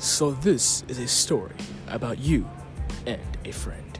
So, this is a story about you and a friend.